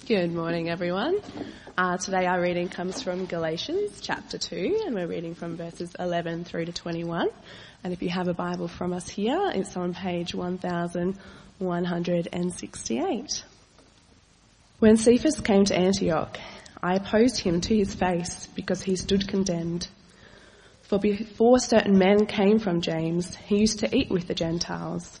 Good morning, everyone. Uh, today our reading comes from Galatians chapter 2, and we're reading from verses 11 through to 21. And if you have a Bible from us here, it's on page 1168. When Cephas came to Antioch, I opposed him to his face because he stood condemned. For before certain men came from James, he used to eat with the Gentiles.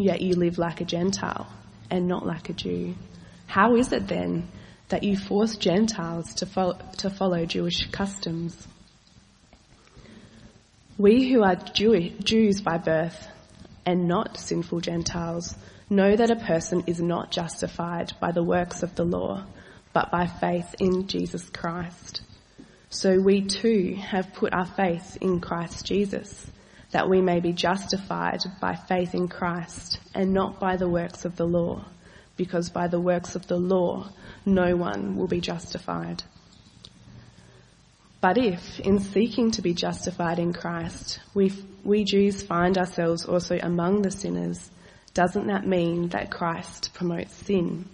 yet you live like a Gentile and not like a Jew. How is it then that you force Gentiles to, fo- to follow Jewish customs? We who are Jew- Jews by birth and not sinful Gentiles know that a person is not justified by the works of the law, but by faith in Jesus Christ. So we too have put our faith in Christ Jesus that we may be justified by faith in Christ and not by the works of the law, because by the works of the law no one will be justified. But if, in seeking to be justified in Christ, we, we Jews find ourselves also among the sinners, doesn't that mean that Christ promotes sin?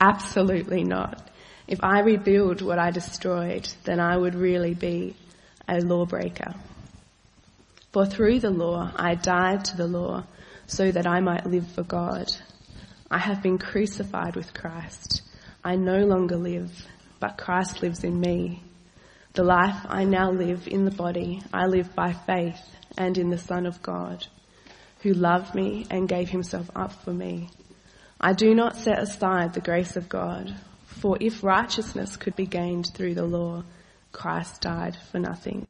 Absolutely not. If I rebuild what I destroyed, then I would really be a lawbreaker. For through the law I died to the law so that I might live for God. I have been crucified with Christ. I no longer live, but Christ lives in me. The life I now live in the body, I live by faith and in the Son of God, who loved me and gave himself up for me. I do not set aside the grace of God, for if righteousness could be gained through the law, Christ died for nothing.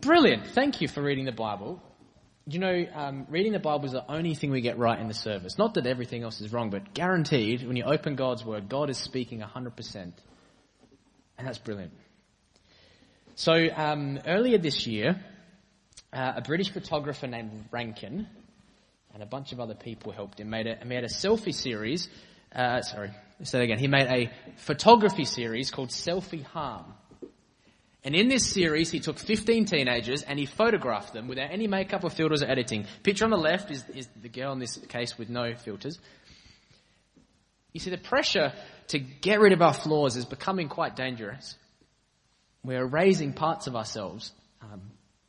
Brilliant. Thank you for reading the Bible. You know, um, reading the Bible is the only thing we get right in the service. Not that everything else is wrong, but guaranteed, when you open God's Word, God is speaking 100%. And that's brilliant. So, um, earlier this year, uh, a British photographer named Rankin and a bunch of other people helped him made a, made a selfie series. Uh, sorry, say that again. He made a photography series called Selfie Harm. And in this series, he took 15 teenagers and he photographed them without any makeup or filters or editing. Picture on the left is, is the girl in this case with no filters. You see, the pressure to get rid of our flaws is becoming quite dangerous. We're erasing parts of ourselves, um,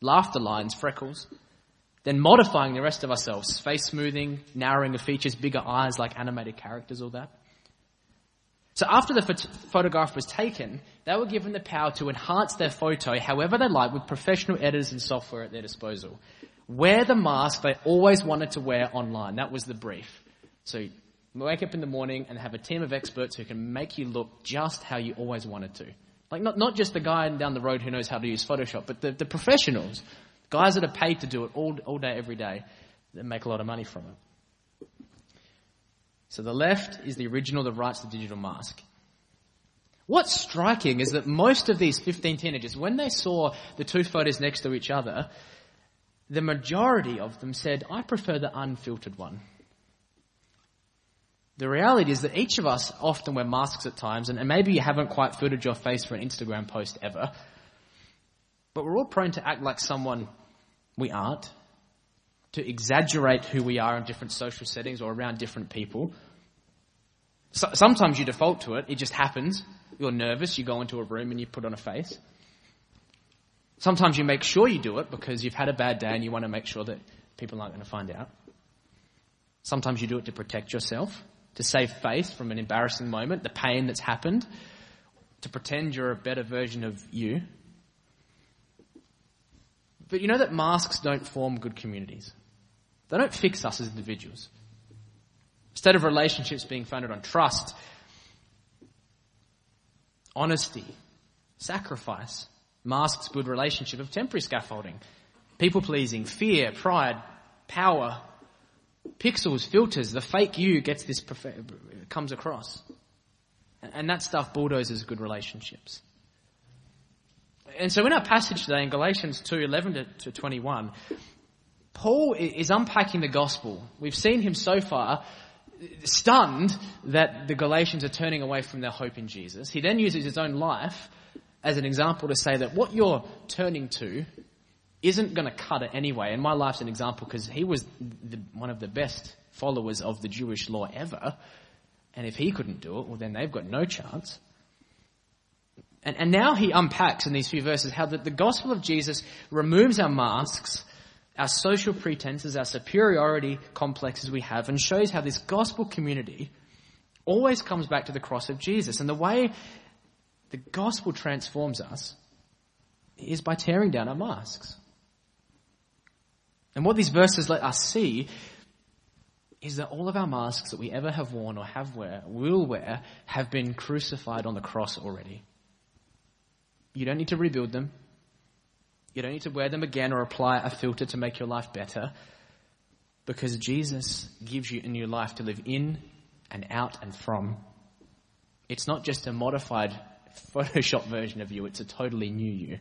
laughter lines, freckles, then modifying the rest of ourselves, face smoothing, narrowing of features, bigger eyes like animated characters, all that. So after the phot- photograph was taken, they were given the power to enhance their photo however they like with professional editors and software at their disposal. Wear the mask they always wanted to wear online. That was the brief. So wake up in the morning and have a team of experts who can make you look just how you always wanted to. Like not, not just the guy down the road who knows how to use Photoshop, but the, the professionals. Guys that are paid to do it all, all day, every day, that make a lot of money from it. So the left is the original, the right's the digital mask. What's striking is that most of these 15 teenagers, when they saw the two photos next to each other, the majority of them said, I prefer the unfiltered one. The reality is that each of us often wear masks at times, and, maybe you haven't quite filtered your face for an Instagram post ever, but we're all prone to act like someone we aren't to exaggerate who we are in different social settings or around different people. So, sometimes you default to it, it just happens. You're nervous, you go into a room and you put on a face. Sometimes you make sure you do it because you've had a bad day and you want to make sure that people aren't going to find out. Sometimes you do it to protect yourself, to save face from an embarrassing moment, the pain that's happened, to pretend you're a better version of you. But you know that masks don't form good communities. They don't fix us as individuals. Instead of relationships being founded on trust, honesty, sacrifice, masks good relationship of temporary scaffolding, people pleasing, fear, pride, power, pixels, filters, the fake you gets this, comes across. And that stuff bulldozes good relationships. And so in our passage today in Galatians 2, 11 to 21, Paul is unpacking the gospel. We've seen him so far stunned that the Galatians are turning away from their hope in Jesus. He then uses his own life as an example to say that what you're turning to isn't going to cut it anyway. And my life's an example because he was the, one of the best followers of the Jewish law ever. And if he couldn't do it, well, then they've got no chance. And, and now he unpacks in these few verses how the, the gospel of Jesus removes our masks, our social pretenses, our superiority complexes we have, and shows how this gospel community always comes back to the cross of Jesus. And the way the gospel transforms us is by tearing down our masks. And what these verses let us see is that all of our masks that we ever have worn or have wear, will wear, have been crucified on the cross already. You don't need to rebuild them. You don't need to wear them again or apply a filter to make your life better because Jesus gives you a new life to live in and out and from. It's not just a modified Photoshop version of you, it's a totally new you.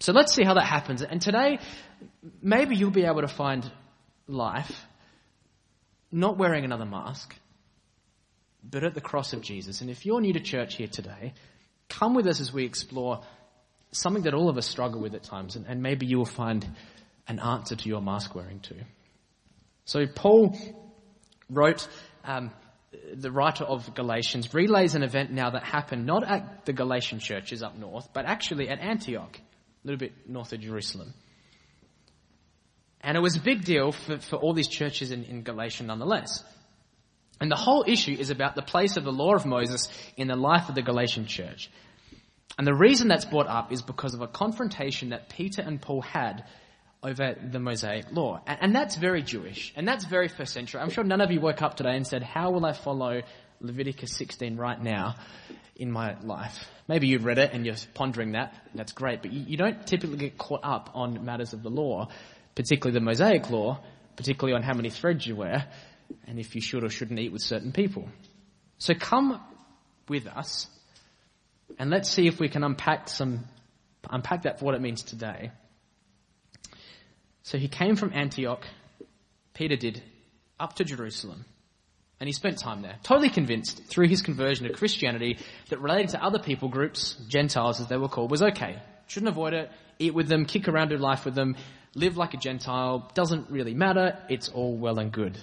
So let's see how that happens. And today, maybe you'll be able to find life not wearing another mask, but at the cross of Jesus. And if you're new to church here today, come with us as we explore something that all of us struggle with at times, and, and maybe you will find an answer to your mask wearing too. So Paul wrote, um, the writer of Galatians relays an event now that happened not at the Galatian churches up north, but actually at Antioch a little bit north of Jerusalem. And it was a big deal for, for all these churches in, in Galatia nonetheless. And the whole issue is about the place of the law of Moses in the life of the Galatian church. And the reason that's brought up is because of a confrontation that Peter and Paul had over the Mosaic law. And, that's very Jewish. And that's very first century. I'm sure none of you woke up today and said, how will I follow Leviticus 16 right now in my life? Maybe you've read it and you're pondering that. That's great. But you don't typically get caught up on matters of the law, particularly the Mosaic law, particularly on how many threads you wear and if you should or shouldn't eat with certain people. So come with us and let's see if we can unpack some, unpack that for what it means today. So he came from Antioch, Peter did, up to Jerusalem. And he spent time there, totally convinced through his conversion to Christianity that relating to other people groups, Gentiles as they were called, was okay. Shouldn't avoid it, eat with them, kick around, do life with them, live like a Gentile, doesn't really matter, it's all well and good.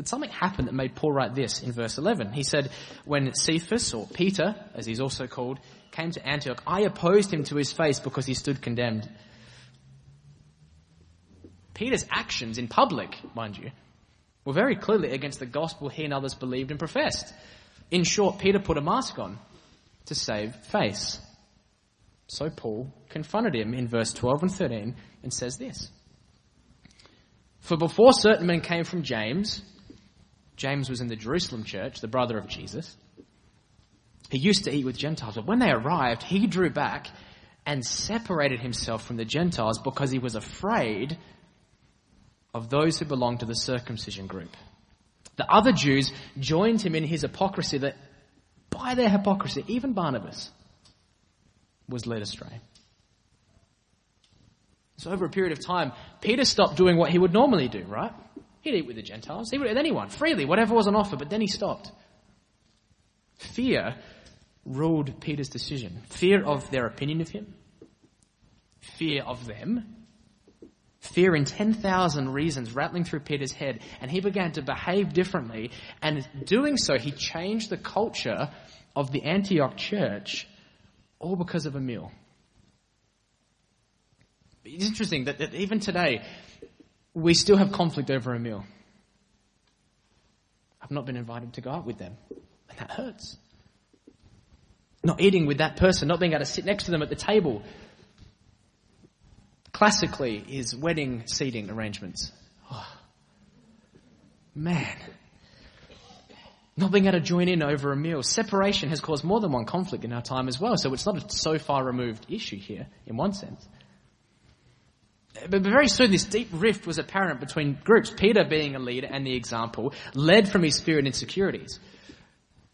But something happened that made Paul write this in verse 11. He said, when Cephas, or Peter, as he's also called, came to Antioch, I opposed him to his face because he stood condemned. Peter's actions in public, mind you, were very clearly against the gospel he and others believed and professed. In short, Peter put a mask on to save face. So Paul confronted him in verse 12 and 13 and says this. For before certain men came from James, James was in the Jerusalem church, the brother of Jesus, he used to eat with Gentiles, but when they arrived, he drew back and separated himself from the Gentiles because he was afraid of those who belonged to the circumcision group. The other Jews joined him in his hypocrisy that by their hypocrisy, even Barnabas was led astray. So over a period of time, Peter stopped doing what he would normally do, right? He'd eat with the Gentiles, he'd eat with anyone, freely, whatever was on offer, but then he stopped. Fear ruled Peter's decision. Fear of their opinion of him, fear of them, fear in 10,000 reasons rattling through Peter's head, and he began to behave differently. And doing so, he changed the culture of the Antioch church, all because of a meal. It's interesting that, that even today, we still have conflict over a meal. I've not been invited to go out with them, and that hurts. Not eating with that person, not being able to sit next to them at the table, classically is wedding seating arrangements. Oh, man. Not being able to join in over a meal. Separation has caused more than one conflict in our time as well, so it's not a so far removed issue here, in one sense. But very soon this deep rift was apparent between groups. Peter being a leader and the example, led from his fear and insecurities.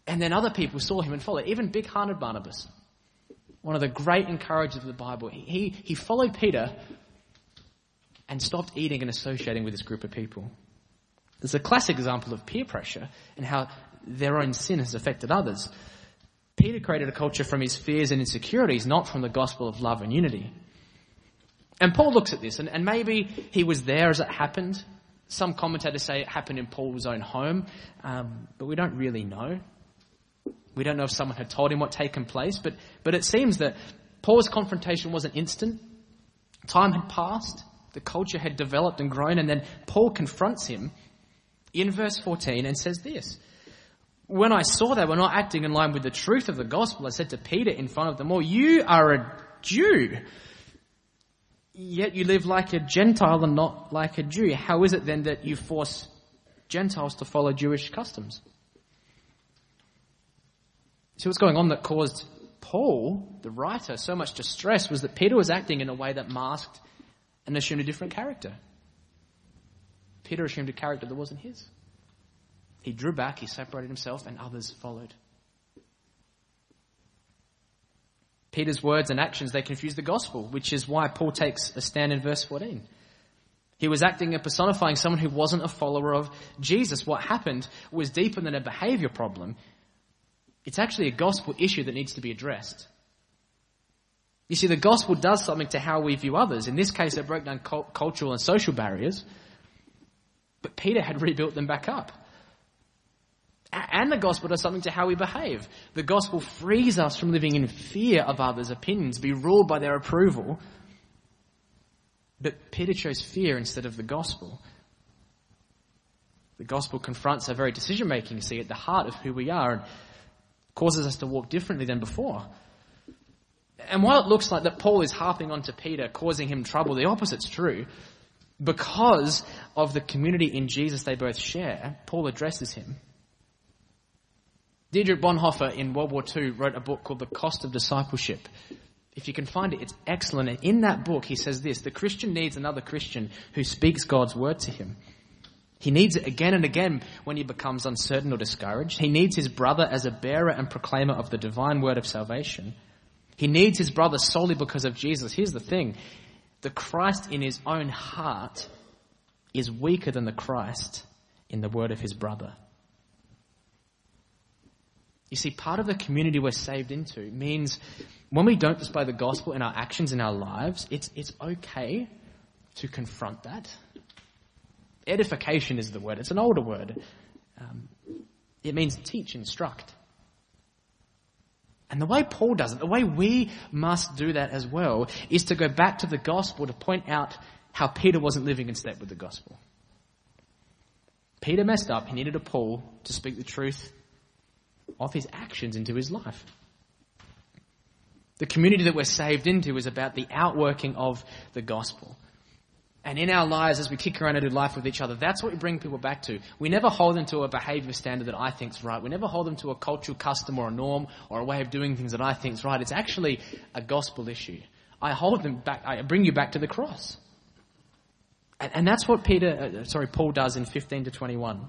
And then other people saw him and followed. Even big-hearted Barnabas, one of the great encouragers of the Bible, he, he followed Peter and stopped eating and associating with this group of people. There's a classic example of peer pressure and how their own sin has affected others. Peter created a culture from his fears and insecurities, not from the gospel of love and unity. And Paul looks at this, and, and maybe he was there as it happened. Some commentators say it happened in Paul's own home, um, but we don't really know. We don't know if someone had told him what taken place, but, but it seems that Paul's confrontation wasn't instant. Time had passed, the culture had developed and grown, and then Paul confronts him in verse 14 and says this when I saw they were not acting in line with the truth of the gospel, I said to Peter in front of them all, you are a Jew, yet you live like a Gentile and not like a Jew. How is it then that you force Gentiles to follow Jewish customs? See what's going on that caused Paul, the writer, so much distress was that Peter was acting in a way that masked and assumed a different character. Peter assumed a character that wasn't his. He drew back, he separated himself, and others followed. Peter's words and actions, they confuse the gospel, which is why Paul takes a stand in verse 14. He was acting and personifying someone who wasn't a follower of Jesus. What happened was deeper than a behavior problem. It's actually a gospel issue that needs to be addressed. You see, the gospel does something to how we view others. In this case, it broke down cultural and social barriers. But Peter had rebuilt them back up. And the gospel does something to how we behave. The gospel frees us from living in fear of others' opinions, be ruled by their approval. But Peter chose fear instead of the gospel. The gospel confronts our very decision making, see, at the heart of who we are, and causes us to walk differently than before. And while it looks like that Paul is harping onto Peter, causing him trouble, the opposite's true. Because of the community in Jesus they both share, Paul addresses him. Dietrich Bonhoeffer in World War II wrote a book called The Cost of Discipleship. If you can find it, it's excellent. And in that book, he says this The Christian needs another Christian who speaks God's word to him. He needs it again and again when he becomes uncertain or discouraged. He needs his brother as a bearer and proclaimer of the divine word of salvation. He needs his brother solely because of Jesus. Here's the thing the Christ in his own heart is weaker than the Christ in the word of his brother. You see, part of the community we're saved into means when we don't display the gospel in our actions, in our lives, it's, it's okay to confront that. Edification is the word. It's an older word. Um, it means teach, instruct. And the way Paul does it, the way we must do that as well, is to go back to the gospel to point out how Peter wasn't living in step with the gospel. Peter messed up. He needed a Paul to speak the truth of his actions into his life. The community that we're saved into is about the outworking of the gospel. And in our lives, as we kick around and do life with each other, that's what we bring people back to. We never hold them to a behavior standard that I think is right. We never hold them to a cultural custom or a norm or a way of doing things that I think is right. It's actually a gospel issue. I hold them back, I bring you back to the cross. And, and that's what Peter, uh, sorry, Paul does in 15 to 21.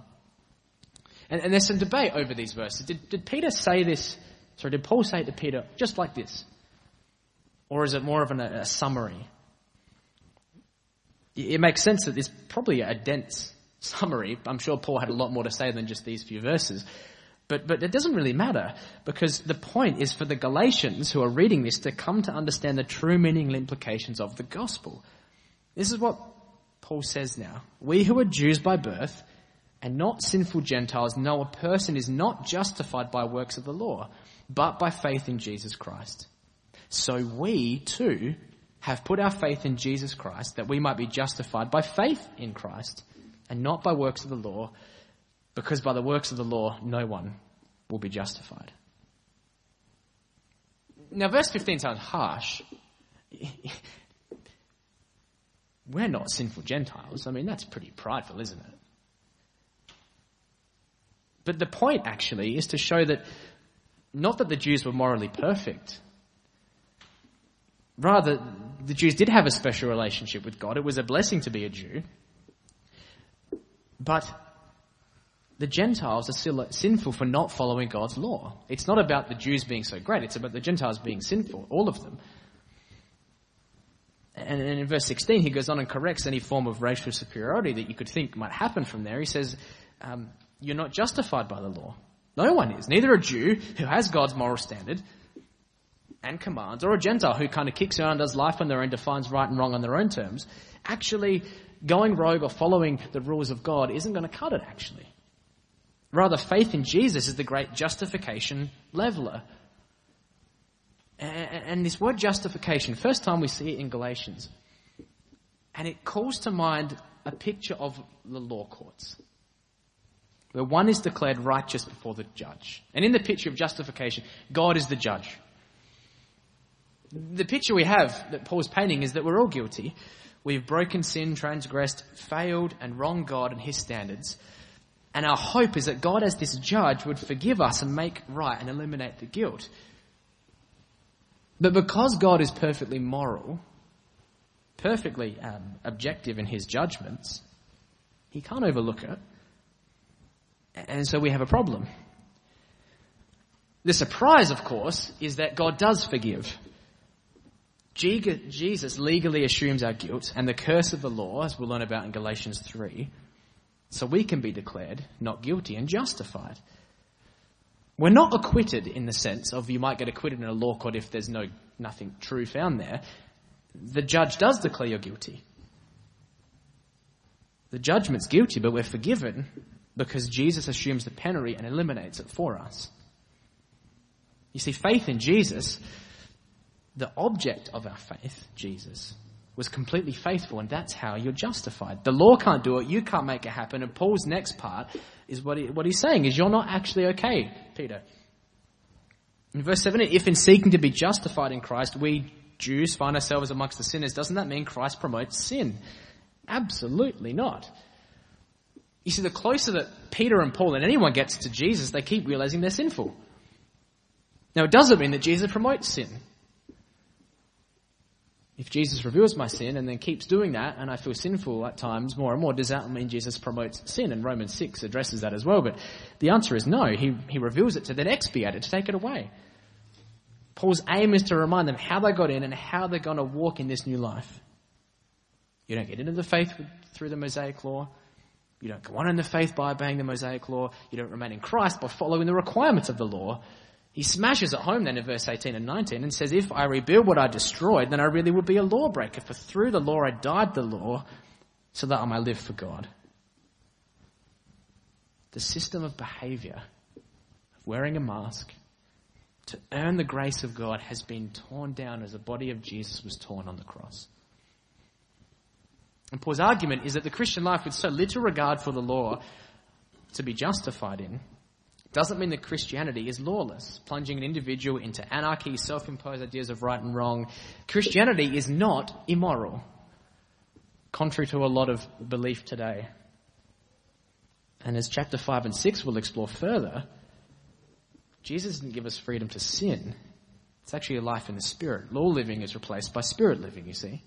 And, and there's some debate over these verses. Did, did Peter say this, sorry, did Paul say it to Peter just like this? Or is it more of an, a summary? It makes sense that it's probably a dense summary. I'm sure Paul had a lot more to say than just these few verses. But, but it doesn't really matter because the point is for the Galatians who are reading this to come to understand the true meaning and implications of the gospel. This is what Paul says now. We who are Jews by birth and not sinful Gentiles know a person is not justified by works of the law, but by faith in Jesus Christ. So we too have put our faith in Jesus Christ that we might be justified by faith in Christ and not by works of the law, because by the works of the law no one will be justified. Now, verse 15 sounds harsh. We're not sinful Gentiles. I mean, that's pretty prideful, isn't it? But the point actually is to show that not that the Jews were morally perfect. Rather, the Jews did have a special relationship with God. It was a blessing to be a Jew. But the Gentiles are still sinful for not following God's law. It's not about the Jews being so great, it's about the Gentiles being sinful, all of them. And in verse 16, he goes on and corrects any form of racial superiority that you could think might happen from there. He says, um, You're not justified by the law. No one is. Neither a Jew who has God's moral standard and commands, or a Gentile who kind of kicks around, does life on their own, defines right and wrong on their own terms. Actually, going rogue or following the rules of God isn't going to cut it, actually. Rather, faith in Jesus is the great justification leveler. And this word justification, first time we see it in Galatians, and it calls to mind a picture of the law courts, where one is declared righteous before the judge. And in the picture of justification, God is the judge. The picture we have that Paul's painting is that we're all guilty. We've broken sin, transgressed, failed, and wronged God and his standards. And our hope is that God, as this judge, would forgive us and make right and eliminate the guilt. But because God is perfectly moral, perfectly um, objective in his judgments, he can't overlook it. And so we have a problem. The surprise, of course, is that God does forgive. Jesus legally assumes our guilt and the curse of the law, as we'll learn about in Galatians 3, so we can be declared not guilty and justified. We're not acquitted in the sense of you might get acquitted in a law court if there's no nothing true found there. The judge does declare you're guilty. The judgment's guilty, but we're forgiven because Jesus assumes the penalty and eliminates it for us. You see, faith in Jesus the object of our faith, Jesus, was completely faithful, and that's how you're justified. The law can't do it, you can't make it happen, and Paul's next part is what, he, what he's saying is you're not actually okay, Peter. In verse 7, if in seeking to be justified in Christ, we Jews find ourselves amongst the sinners, doesn't that mean Christ promotes sin? Absolutely not. You see, the closer that Peter and Paul and anyone gets to Jesus, they keep realizing they're sinful. Now, it doesn't mean that Jesus promotes sin. If Jesus reveals my sin and then keeps doing that, and I feel sinful at times more and more, does that mean Jesus promotes sin? And Romans 6 addresses that as well. But the answer is no. He, he reveals it to then expiate it, to take it away. Paul's aim is to remind them how they got in and how they're going to walk in this new life. You don't get into the faith through the Mosaic law. You don't go on in the faith by obeying the Mosaic law. You don't remain in Christ by following the requirements of the law. He smashes it home then in verse 18 and 19 and says, If I rebuild what I destroyed, then I really would be a lawbreaker, for through the law I died the law so that I might live for God. The system of behavior, of wearing a mask, to earn the grace of God has been torn down as the body of Jesus was torn on the cross. And Paul's argument is that the Christian life with so little regard for the law to be justified in doesn't mean that Christianity is lawless, plunging an individual into anarchy, self imposed ideas of right and wrong. Christianity is not immoral, contrary to a lot of belief today. And as chapter 5 and 6 will explore further, Jesus didn't give us freedom to sin. It's actually a life in the Spirit. Law living is replaced by Spirit living, you see.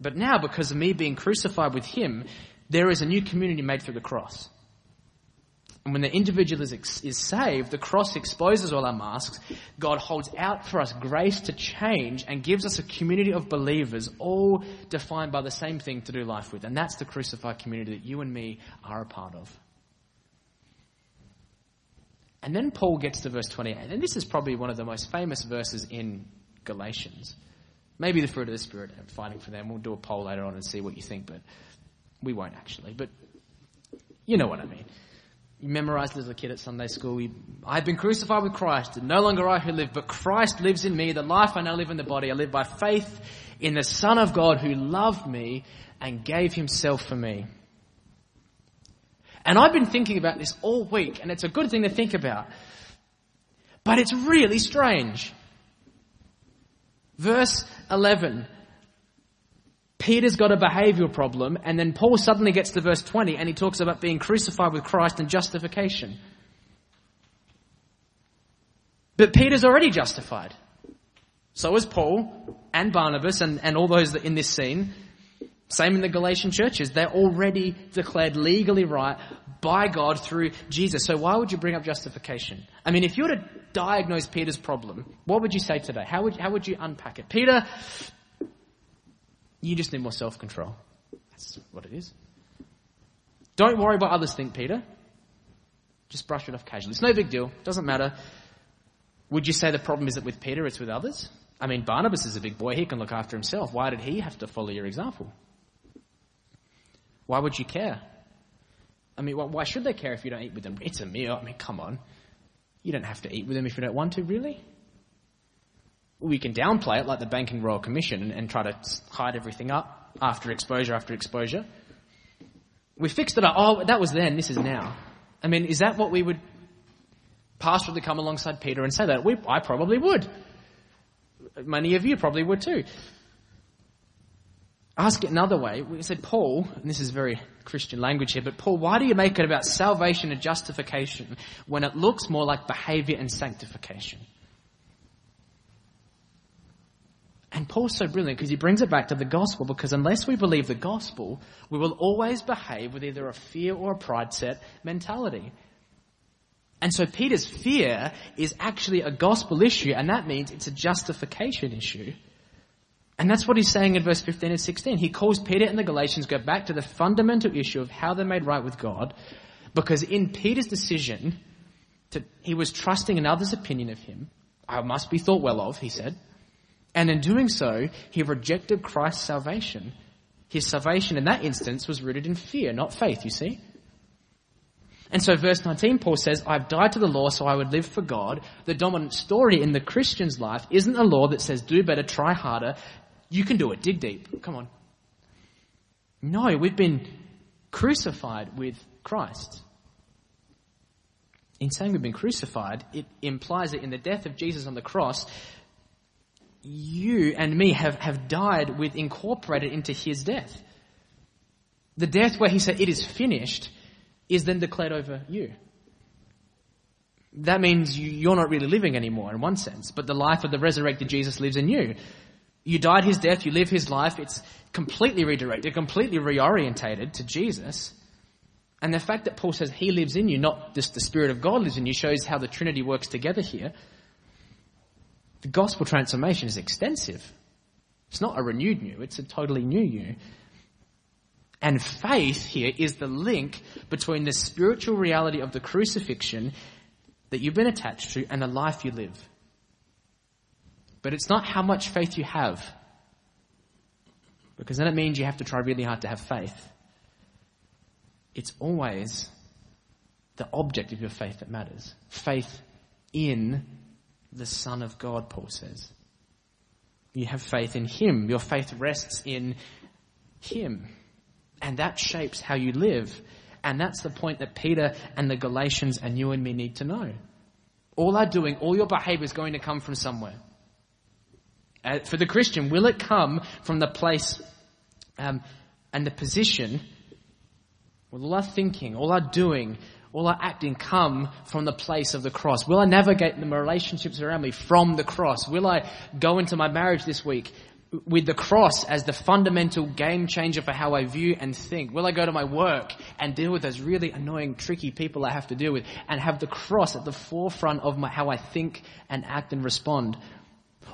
But now, because of me being crucified with Him, there is a new community made through the cross. And when the individual is, is saved, the cross exposes all our masks. God holds out for us grace to change and gives us a community of believers, all defined by the same thing to do life with. And that's the crucified community that you and me are a part of. And then Paul gets to verse 28, and this is probably one of the most famous verses in Galatians. Maybe the fruit of the Spirit and fighting for them. We'll do a poll later on and see what you think, but we won't actually. But you know what I mean you memorized as a kid at Sunday school. I've been crucified with Christ, and no longer I who live, but Christ lives in me. The life I now live in the body, I live by faith in the Son of God who loved me and gave himself for me. And I've been thinking about this all week, and it's a good thing to think about. But it's really strange. Verse 11 Peter's got a behavioral problem, and then Paul suddenly gets to verse 20 and he talks about being crucified with Christ and justification. But Peter's already justified. So is Paul and Barnabas and, and all those in this scene. Same in the Galatian churches. They're already declared legally right by God through Jesus. So why would you bring up justification? I mean, if you were to diagnose Peter's problem, what would you say today? How would, how would you unpack it? Peter, you just need more self-control. That's what it is. Don't worry what others think, Peter. Just brush it off casually. It's no big deal. Doesn't matter. Would you say the problem isn't with Peter, it's with others? I mean, Barnabas is a big boy. He can look after himself. Why did he have to follow your example? Why would you care? I mean, why should they care if you don't eat with them? It's a meal. I mean, come on. You don't have to eat with them if you don't want to, really? We can downplay it like the Banking Royal Commission and, and try to hide everything up after exposure after exposure. We fixed it up. Oh, that was then. This is now. I mean, is that what we would pastorally come alongside Peter and say that? We, I probably would. Many of you probably would too. Ask it another way. We said, Paul, and this is very Christian language here, but Paul, why do you make it about salvation and justification when it looks more like behavior and sanctification? And Paul's so brilliant because he brings it back to the gospel because unless we believe the gospel, we will always behave with either a fear or a pride set mentality. And so Peter's fear is actually a gospel issue and that means it's a justification issue. And that's what he's saying in verse 15 and 16. He calls Peter and the Galatians go back to the fundamental issue of how they're made right with God because in Peter's decision, to, he was trusting another's opinion of him. I must be thought well of, he said. And in doing so, he rejected Christ's salvation. His salvation in that instance was rooted in fear, not faith, you see. And so verse 19, Paul says, I've died to the law so I would live for God. The dominant story in the Christian's life isn't a law that says do better, try harder, you can do it, dig deep, come on. No, we've been crucified with Christ. In saying we've been crucified, it implies that in the death of Jesus on the cross, you and me have, have died with incorporated into his death. The death where he said, it is finished, is then declared over you. That means you're not really living anymore in one sense, but the life of the resurrected Jesus lives in you. You died his death, you live his life, it's completely redirected, completely reorientated to Jesus. And the fact that Paul says he lives in you, not just the Spirit of God lives in you, shows how the Trinity works together here. The gospel transformation is extensive. It's not a renewed you, it's a totally new you. And faith here is the link between the spiritual reality of the crucifixion that you've been attached to and the life you live. But it's not how much faith you have. Because then it means you have to try really hard to have faith. It's always the object of your faith that matters. Faith in the Son of God, Paul says. You have faith in Him. Your faith rests in Him. And that shapes how you live. And that's the point that Peter and the Galatians and you and me need to know. All our doing, all your behavior is going to come from somewhere. Uh, for the Christian, will it come from the place um, and the position? Will all our thinking, all our doing, all our acting come from the place of the cross? Will I navigate the relationships around me from the cross? Will I go into my marriage this week with the cross as the fundamental game changer for how I view and think? Will I go to my work and deal with those really annoying, tricky people I have to deal with and have the cross at the forefront of my, how I think and act and respond?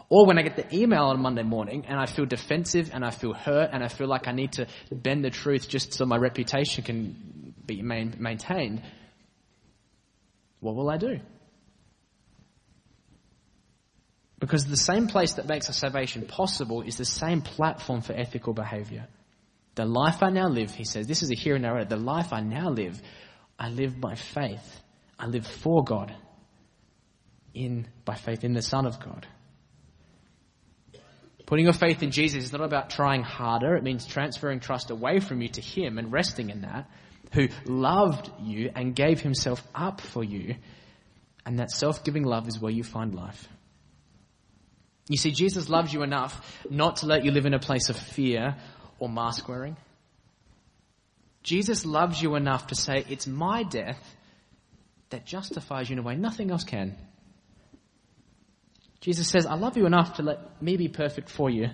Or when I get the email on Monday morning and I feel defensive and I feel hurt and I feel like I need to bend the truth just so my reputation can be main, maintained, what will I do? Because the same place that makes our salvation possible is the same platform for ethical behavior. The life I now live, he says, this is a here and now, the life I now live, I live by faith. I live for God. In, by faith in the Son of God. Putting your faith in Jesus is not about trying harder. It means transferring trust away from you to Him and resting in that, who loved you and gave Himself up for you. And that self-giving love is where you find life. You see, Jesus loves you enough not to let you live in a place of fear or mask wearing. Jesus loves you enough to say, it's my death that justifies you in a way nothing else can. Jesus says, I love you enough to let me be perfect for you.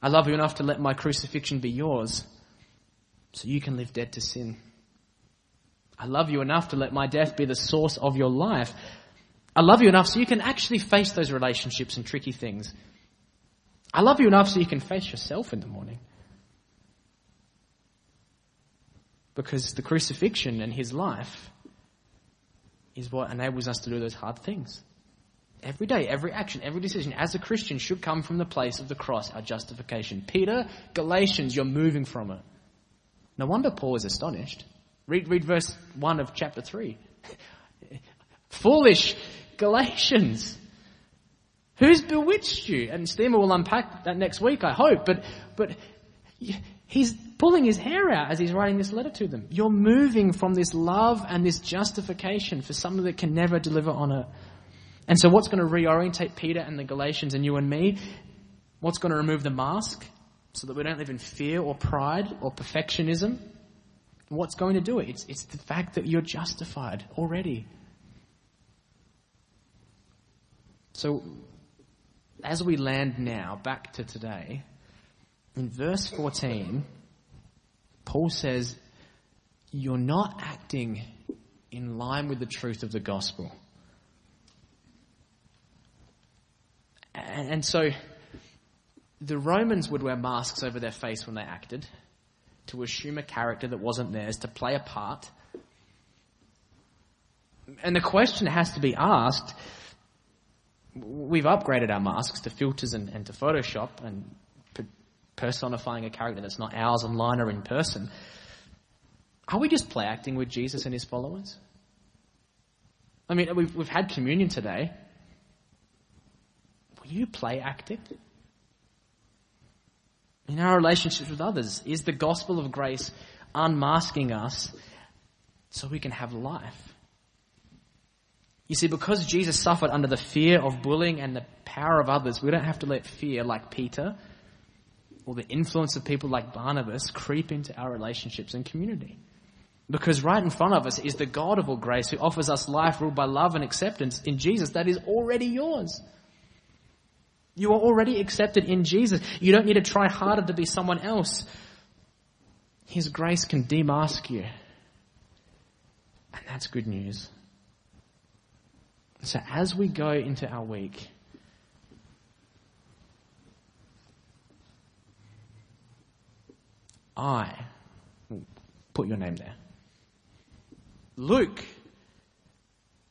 I love you enough to let my crucifixion be yours so you can live dead to sin. I love you enough to let my death be the source of your life. I love you enough so you can actually face those relationships and tricky things. I love you enough so you can face yourself in the morning. Because the crucifixion and his life is what enables us to do those hard things. Every day, every action, every decision as a Christian should come from the place of the cross, our justification. Peter, Galatians, you're moving from it. No wonder Paul is astonished. Read, read verse 1 of chapter 3. Foolish Galatians. Who's bewitched you? And Steamer will unpack that next week, I hope. But, but he's pulling his hair out as he's writing this letter to them. You're moving from this love and this justification for something that can never deliver on it. And so what's going to reorientate Peter and the Galatians and you and me? What's going to remove the mask so that we don't live in fear or pride or perfectionism? What's going to do it? It's, it's the fact that you're justified already. So, as we land now back to today, in verse 14, Paul says, You're not acting in line with the truth of the gospel. And so, the Romans would wear masks over their face when they acted to assume a character that wasn't theirs, to play a part. And the question has to be asked we've upgraded our masks to filters and, and to Photoshop and personifying a character that's not ours online or in person. Are we just play acting with Jesus and his followers? I mean, we've, we've had communion today. You play acting? In our relationships with others, is the gospel of grace unmasking us so we can have life? You see, because Jesus suffered under the fear of bullying and the power of others, we don't have to let fear, like Peter, or the influence of people like Barnabas, creep into our relationships and community. Because right in front of us is the God of all grace who offers us life ruled by love and acceptance in Jesus that is already yours. You are already accepted in Jesus. You don't need to try harder to be someone else. His grace can demask you. And that's good news. So as we go into our week, I put your name there. Luke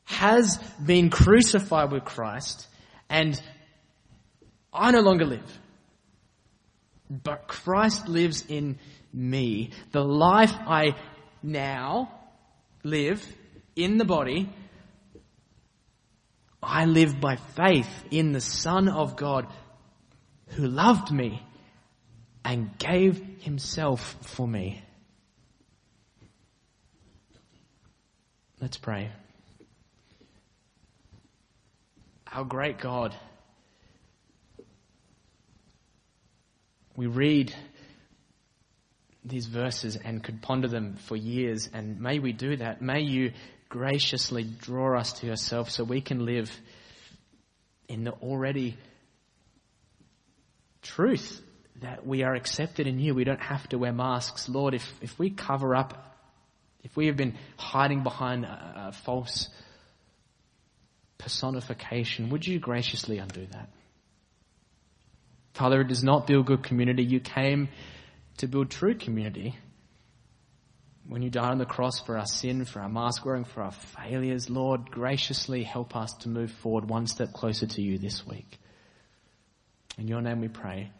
has been crucified with Christ and I no longer live. But Christ lives in me. The life I now live in the body I live by faith in the Son of God who loved me and gave himself for me. Let's pray. Our great God, we read these verses and could ponder them for years, and may we do that. May you graciously draw us to yourself so we can live in the already truth that we are accepted in you. We don't have to wear masks. Lord, if, if we cover up, if we have been hiding behind a, a false personification, would you graciously undo that? Father, it does not build good community. You came to build true community. When you died on the cross for our sin, for our mask wearing, for our failures, Lord, graciously help us to move forward one step closer to you this week. In your name we pray.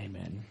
Amen.